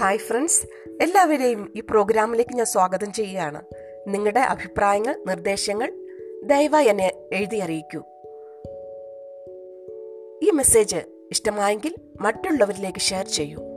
Hi friends എല്ലാവരെയും ഈ പ്രോഗ്രാമിലേക്ക് ഞാൻ സ്വാഗതം ചെയ്യുകയാണ്. നിങ്ങളുടെ അഭിപ്രായങ്ങൾ നിർദ്ദേശങ്ങൾ ദയവായി എന്നെ എഴുതി അറിയിക്കൂ. ഈ മെസ്സേജ് ഇഷ്ടമായെങ്കിൽ മറ്റുള്ളവരിലേക്ക് ഷെയർ ചെയ്യൂ.